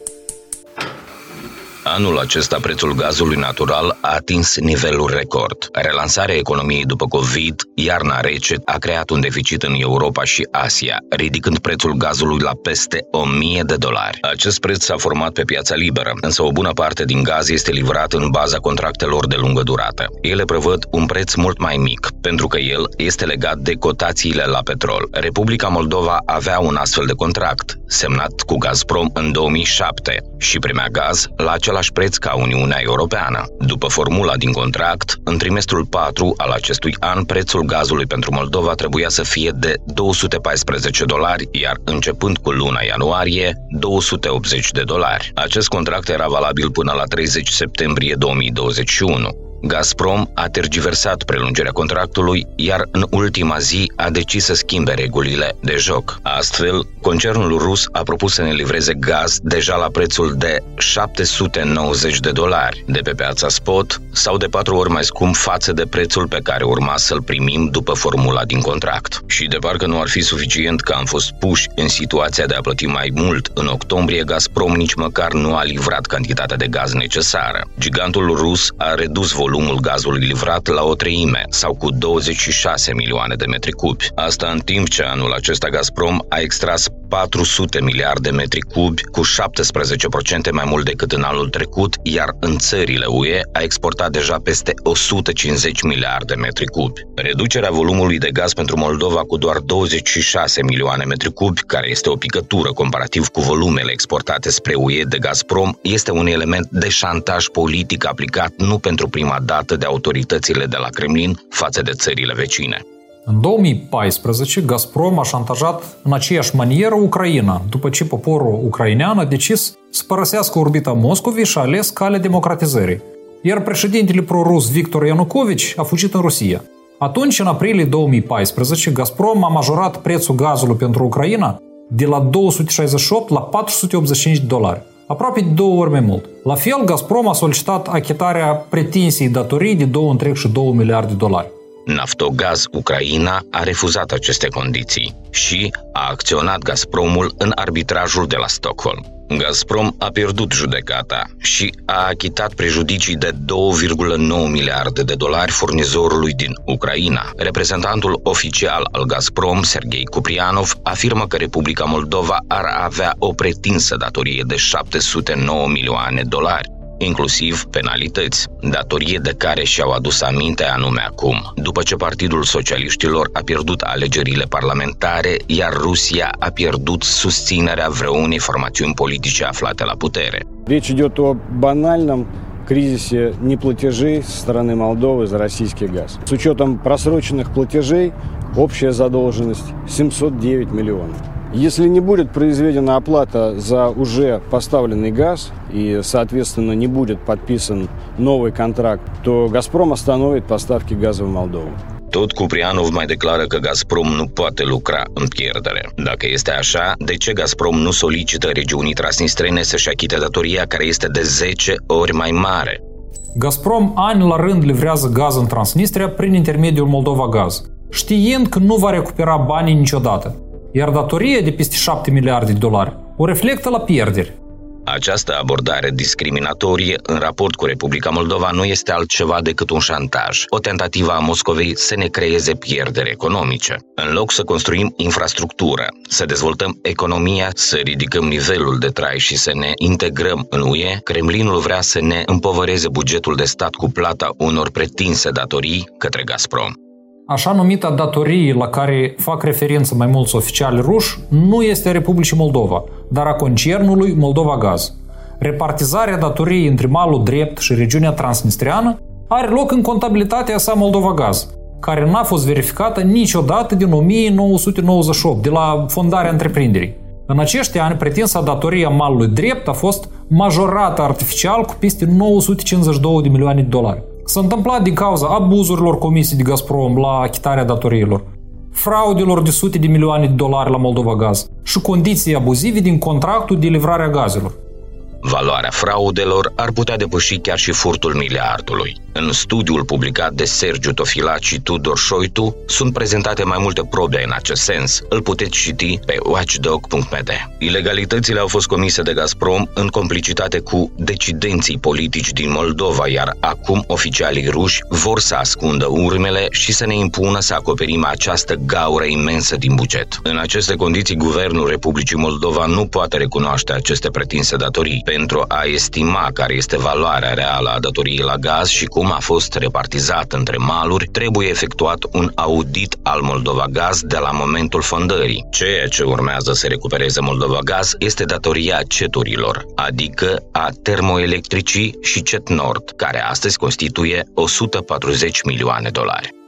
you Anul acesta prețul gazului natural a atins nivelul record. Relansarea economiei după COVID, iarna rece, a creat un deficit în Europa și Asia, ridicând prețul gazului la peste 1000 de dolari. Acest preț s-a format pe piața liberă, însă o bună parte din gaz este livrat în baza contractelor de lungă durată. Ele prevăd un preț mult mai mic, pentru că el este legat de cotațiile la petrol. Republica Moldova avea un astfel de contract, semnat cu Gazprom în 2007 și primea gaz la același același preț ca Uniunea Europeană. După formula din contract, în trimestrul 4 al acestui an, prețul gazului pentru Moldova trebuia să fie de 214 dolari, iar începând cu luna ianuarie, 280 de dolari. Acest contract era valabil până la 30 septembrie 2021. Gazprom a tergiversat prelungirea contractului, iar în ultima zi a decis să schimbe regulile de joc. Astfel, concernul rus a propus să ne livreze gaz deja la prețul de 790 de dolari de pe piața spot sau de patru ori mai scump față de prețul pe care urma să-l primim după formula din contract. Și de parcă nu ar fi suficient că am fost puși în situația de a plăti mai mult, în octombrie Gazprom nici măcar nu a livrat cantitatea de gaz necesară. Gigantul rus a redus volumul volumul gazului livrat la o treime sau cu 26 milioane de metri cubi. Asta în timp ce anul acesta Gazprom a extras 400 miliarde de metri cubi, cu 17% mai mult decât în anul trecut, iar în țările UE a exportat deja peste 150 miliarde de metri cubi. Reducerea volumului de gaz pentru Moldova cu doar 26 milioane metri cubi, care este o picătură comparativ cu volumele exportate spre UE de Gazprom, este un element de șantaj politic aplicat nu pentru prima dată de autoritățile de la Kremlin față de țările vecine. În 2014, Gazprom a șantajat în aceeași manieră Ucraina, după ce poporul ucrainean a decis să părăsească orbita Moscovei și a ales calea democratizării. Iar președintele pro-rus Victor Yanukovych a fugit în Rusia. Atunci, în aprilie 2014, Gazprom a majorat prețul gazului pentru Ucraina de la 268 la 485 dolari aproape de două ori mai mult. La fel, Gazprom a solicitat achitarea pretinsiei datorii de 2,2 miliarde de dolari. Naftogaz Ucraina a refuzat aceste condiții și a acționat Gazpromul în arbitrajul de la Stockholm. Gazprom a pierdut judecata și a achitat prejudicii de 2,9 miliarde de dolari furnizorului din Ucraina. Reprezentantul oficial al Gazprom, Sergei Kuprianov, afirmă că Republica Moldova ar avea o pretinsă datorie de 709 milioane de dolari inclusiv penalități, datorie de care și-au adus aminte anume acum, după ce Partidul Socialiștilor a pierdut alegerile parlamentare, iar Rusia a pierdut susținerea vreunei formațiuni politice aflate la putere. Речь идет о банальном кризисе неплатежей со стороны Молдовы за российский газ. С учетом просроченных платежей общая задолженность 709 миллионов. Если не будет произведена оплата за уже поставленный газ и, соответственно, не будет подписан новый контракт, то «Газпром» остановит поставки газа в Молдову. Tot Cuprianov mai declară că Gazprom nu poate lucra în pierdere. Dacă este așa, de ce Gazprom nu solicită regiunii transnistrene să-și achite datoria care este de 10 ori mai mare? Gazprom ani la rând livrează gaz în Transnistria prin intermediul Moldova Gaz, știind că nu va recupera banii niciodată iar datoria de peste 7 miliarde de dolari o reflectă la pierderi. Această abordare discriminatorie în raport cu Republica Moldova nu este altceva decât un șantaj, o tentativă a Moscovei să ne creeze pierderi economice. În loc să construim infrastructură, să dezvoltăm economia, să ridicăm nivelul de trai și să ne integrăm în UE, Kremlinul vrea să ne împovăreze bugetul de stat cu plata unor pretinse datorii către Gazprom. Așa numita datorie la care fac referință mai mulți oficiali ruși nu este a Republicii Moldova, dar a concernului Moldova Gaz. Repartizarea datoriei între malul drept și regiunea transnistriană are loc în contabilitatea sa Moldova Gaz, care n-a fost verificată niciodată din 1998, de la fondarea întreprinderii. În acești ani, pretinsa datorie a malului drept a fost majorată artificial cu peste 952 de milioane de dolari. S-a întâmplat din cauza abuzurilor comise de Gazprom la achitarea datoriilor, fraudelor de sute de milioane de dolari la Moldova Gaz și condiții abuzive din contractul de livrare a gazelor. Valoarea fraudelor ar putea depăși chiar și furtul miliardului. În studiul publicat de Sergiu Tofilac și Tudor Șoitu sunt prezentate mai multe probe în acest sens. Îl puteți citi pe watchdog.md. Ilegalitățile au fost comise de Gazprom în complicitate cu decidenții politici din Moldova, iar acum oficialii ruși vor să ascundă urmele și să ne impună să acoperim această gaură imensă din buget. În aceste condiții, Guvernul Republicii Moldova nu poate recunoaște aceste pretinse datorii pentru a estima care este valoarea reală a datoriei la gaz și cum a fost repartizat între maluri, trebuie efectuat un audit al Moldova Gaz de la momentul fondării. Ceea ce urmează să recupereze Moldova Gaz este datoria ceturilor, adică a termoelectricii și Cet Nord, care astăzi constituie 140 milioane dolari.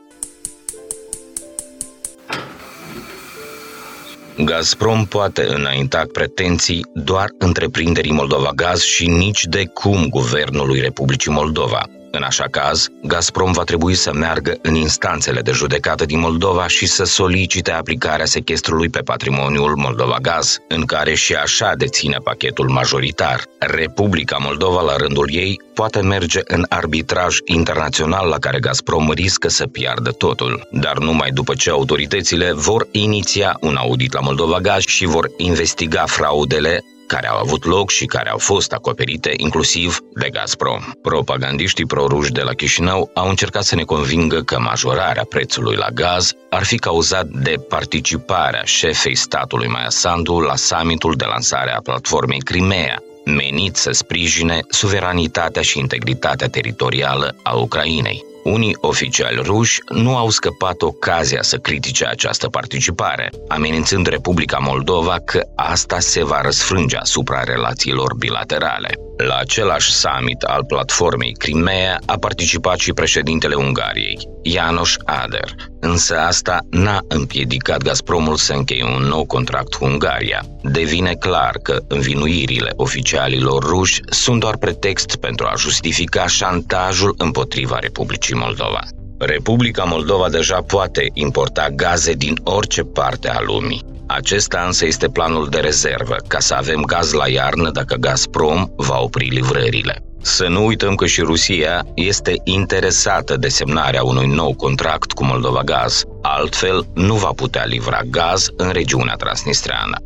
Gazprom poate înainta pretenții doar întreprinderii Moldova Gaz și nici de cum guvernului Republicii Moldova. În așa caz, Gazprom va trebui să meargă în instanțele de judecată din Moldova și să solicite aplicarea sechestrului pe patrimoniul Moldova Gaz, în care și așa deține pachetul majoritar. Republica Moldova, la rândul ei, poate merge în arbitraj internațional la care Gazprom riscă să piardă totul, dar numai după ce autoritățile vor iniția un audit la Moldova Gaz și vor investiga fraudele care au avut loc și care au fost acoperite inclusiv de Gazprom. Propagandiștii proruși de la Chișinău au încercat să ne convingă că majorarea prețului la gaz ar fi cauzat de participarea șefei statului Maia Sandu la summitul de lansare a platformei Crimea, menit să sprijine suveranitatea și integritatea teritorială a Ucrainei. Unii oficiali ruși nu au scăpat ocazia să critique această participare, amenințând Republica Moldova că asta se va răsfrânge asupra relațiilor bilaterale. La același summit al platformei Crimea a participat și președintele Ungariei, János Ader, însă asta n-a împiedicat Gazpromul să încheie un nou contract cu Ungaria. Devine clar că învinuirile oficialilor ruși sunt doar pretext pentru a justifica șantajul împotriva Republicii Moldova. Republica Moldova deja poate importa gaze din orice parte a lumii. Acesta însă este planul de rezervă, ca să avem gaz la iarnă dacă Gazprom va opri livrările. Să nu uităm că și Rusia este interesată de semnarea unui nou contract cu Moldova Gaz, altfel nu va putea livra gaz în regiunea transnistreană.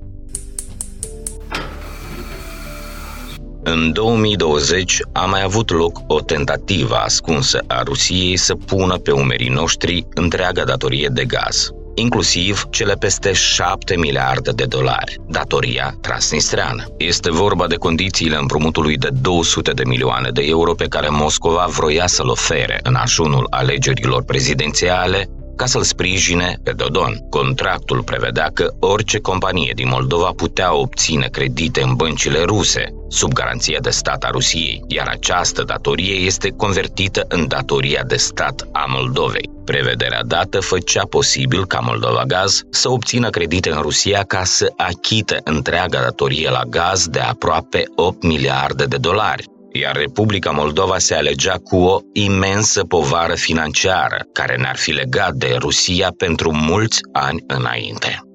În 2020 a mai avut loc o tentativă ascunsă a Rusiei să pună pe umerii noștri întreaga datorie de gaz inclusiv cele peste 7 miliarde de dolari, datoria transnistreană. Este vorba de condițiile împrumutului de 200 de milioane de euro pe care Moscova vroia să-l ofere în ajunul alegerilor prezidențiale ca să-l sprijine pe Dodon. Contractul prevedea că orice companie din Moldova putea obține credite în băncile ruse, sub garanția de stat a Rusiei, iar această datorie este convertită în datoria de stat a Moldovei. Prevederea dată făcea posibil ca Moldova Gaz să obțină credite în Rusia ca să achite întreaga datorie la gaz de aproape 8 miliarde de dolari, iar Republica Moldova se alegea cu o imensă povară financiară, care ne-ar fi legat de Rusia pentru mulți ani înainte.